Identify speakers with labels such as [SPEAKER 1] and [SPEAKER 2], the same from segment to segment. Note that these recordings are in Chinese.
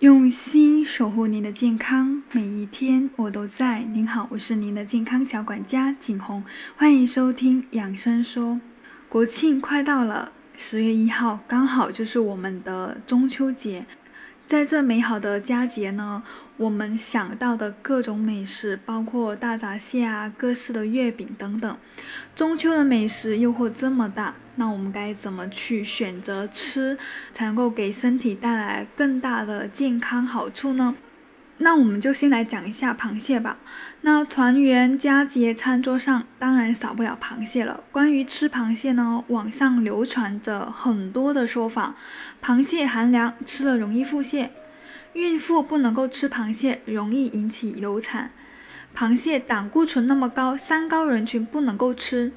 [SPEAKER 1] 用心守护您的健康，每一天我都在。您好，我是您的健康小管家景红，欢迎收听养生说。国庆快到了，十月一号刚好就是我们的中秋节。在这美好的佳节呢，我们想到的各种美食，包括大闸蟹啊、各式的月饼等等。中秋的美食诱惑这么大，那我们该怎么去选择吃，才能够给身体带来更大的健康好处呢？那我们就先来讲一下螃蟹吧。那团圆佳节餐桌上当然少不了螃蟹了。关于吃螃蟹呢，网上流传着很多的说法。螃蟹寒凉，吃了容易腹泻；孕妇不能够吃螃蟹，容易引起流产；螃蟹胆固醇那么高，三高人群不能够吃。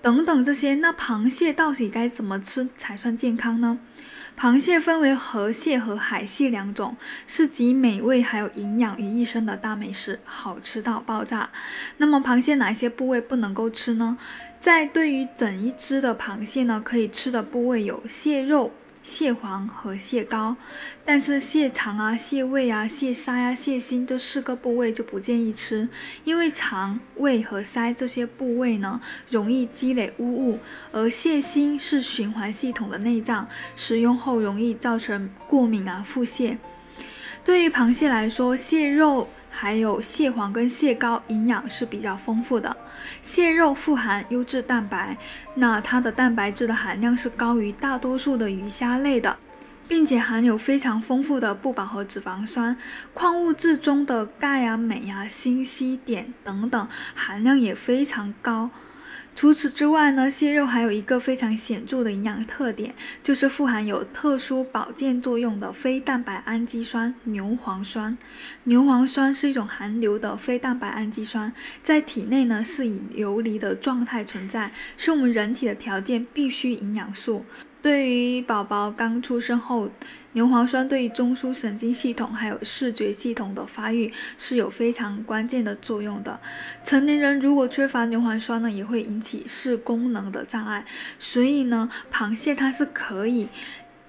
[SPEAKER 1] 等等这些，那螃蟹到底该怎么吃才算健康呢？螃蟹分为河蟹和海蟹两种，是集美味还有营养于一身的大美食，好吃到爆炸。那么螃蟹哪些部位不能够吃呢？在对于整一只的螃蟹呢，可以吃的部位有蟹肉。蟹黄和蟹膏，但是蟹肠啊、蟹胃啊、蟹腮呀、蟹心这四个部位就不建议吃，因为肠、胃和腮这些部位呢容易积累污物，而蟹心是循环系统的内脏，食用后容易造成过敏啊、腹泻。对于螃蟹来说，蟹肉。还有蟹黄跟蟹膏营养是比较丰富的，蟹肉富含优质蛋白，那它的蛋白质的含量是高于大多数的鱼虾类的，并且含有非常丰富的不饱和脂肪酸，矿物质中的钙啊、镁啊、锌、硒、碘等等含量也非常高。除此之外呢，蟹肉还有一个非常显著的营养特点，就是富含有特殊保健作用的非蛋白氨基酸牛磺酸。牛磺酸是一种含硫的非蛋白氨基酸，在体内呢是以游离的状态存在，是我们人体的条件必需营养素。对于宝宝刚出生后，牛磺酸对于中枢神经系统还有视觉系统的发育是有非常关键的作用的。成年人如果缺乏牛磺酸呢，也会引起视功能的障碍。所以呢，螃蟹它是可以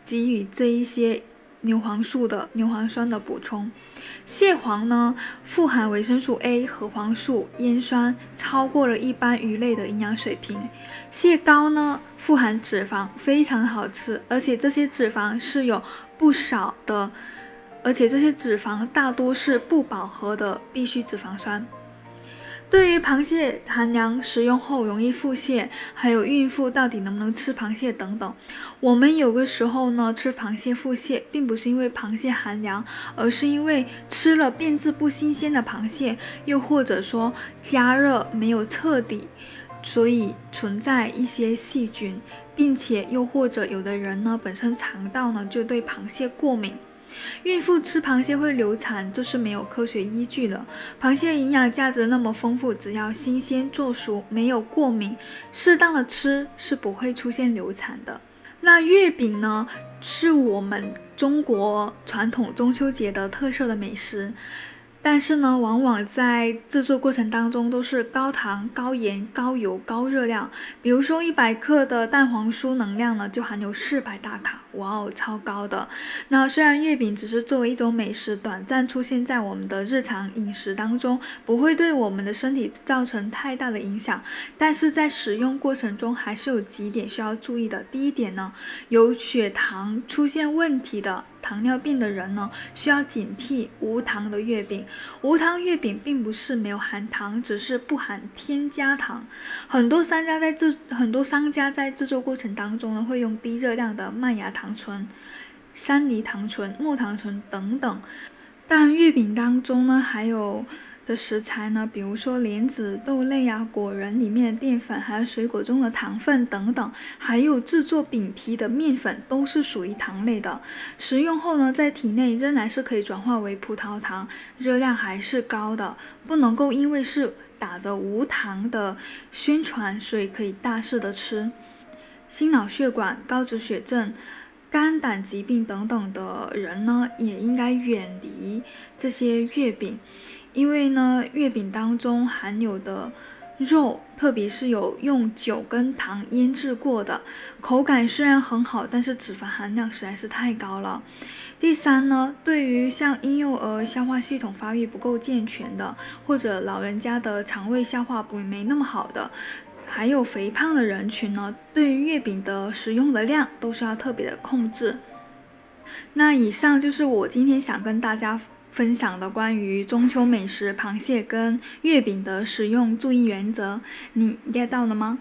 [SPEAKER 1] 给予这一些。牛磺素的牛磺酸的补充，蟹黄呢富含维生素 A、核黄素、烟酸，超过了一般鱼类的营养水平。蟹膏呢富含脂肪，非常好吃，而且这些脂肪是有不少的，而且这些脂肪大多是不饱和的必需脂肪酸。对于螃蟹寒凉，食用后容易腹泻，还有孕妇到底能不能吃螃蟹等等，我们有个时候呢吃螃蟹腹泻，并不是因为螃蟹寒凉，而是因为吃了变质不新鲜的螃蟹，又或者说加热没有彻底，所以存在一些细菌，并且又或者有的人呢本身肠道呢就对螃蟹过敏。孕妇吃螃蟹会流产，这是没有科学依据的。螃蟹营养价值那么丰富，只要新鲜做熟，没有过敏，适当的吃是不会出现流产的。那月饼呢，是我们中国传统中秋节的特色的美食。但是呢，往往在制作过程当中都是高糖、高盐、高油、高热量。比如说，一百克的蛋黄酥能量呢，就含有四百大卡，哇哦，超高的。那虽然月饼只是作为一种美食，短暂出现在我们的日常饮食当中，不会对我们的身体造成太大的影响，但是在使用过程中还是有几点需要注意的。第一点呢，有血糖出现问题的。糖尿病的人呢，需要警惕无糖的月饼。无糖月饼并不是没有含糖，只是不含添加糖。很多商家在制很多商家在制作过程当中呢，会用低热量的麦芽糖醇、山梨糖醇、木糖醇等等。但月饼当中呢，还有。的食材呢，比如说莲子、豆类啊、果仁里面的淀粉，还有水果中的糖分等等，还有制作饼皮的面粉，都是属于糖类的。食用后呢，在体内仍然是可以转化为葡萄糖，热量还是高的，不能够因为是打着无糖的宣传，所以可以大肆的吃。心脑血管、高脂血症、肝胆疾病等等的人呢，也应该远离这些月饼。因为呢，月饼当中含有的肉，特别是有用酒跟糖腌制过的，口感虽然很好，但是脂肪含量实在是太高了。第三呢，对于像婴幼儿消化系统发育不够健全的，或者老人家的肠胃消化不没那么好的，还有肥胖的人群呢，对于月饼的食用的量都是要特别的控制。那以上就是我今天想跟大家。分享的关于中秋美食螃蟹跟月饼的使用注意原则，你 get 到了吗？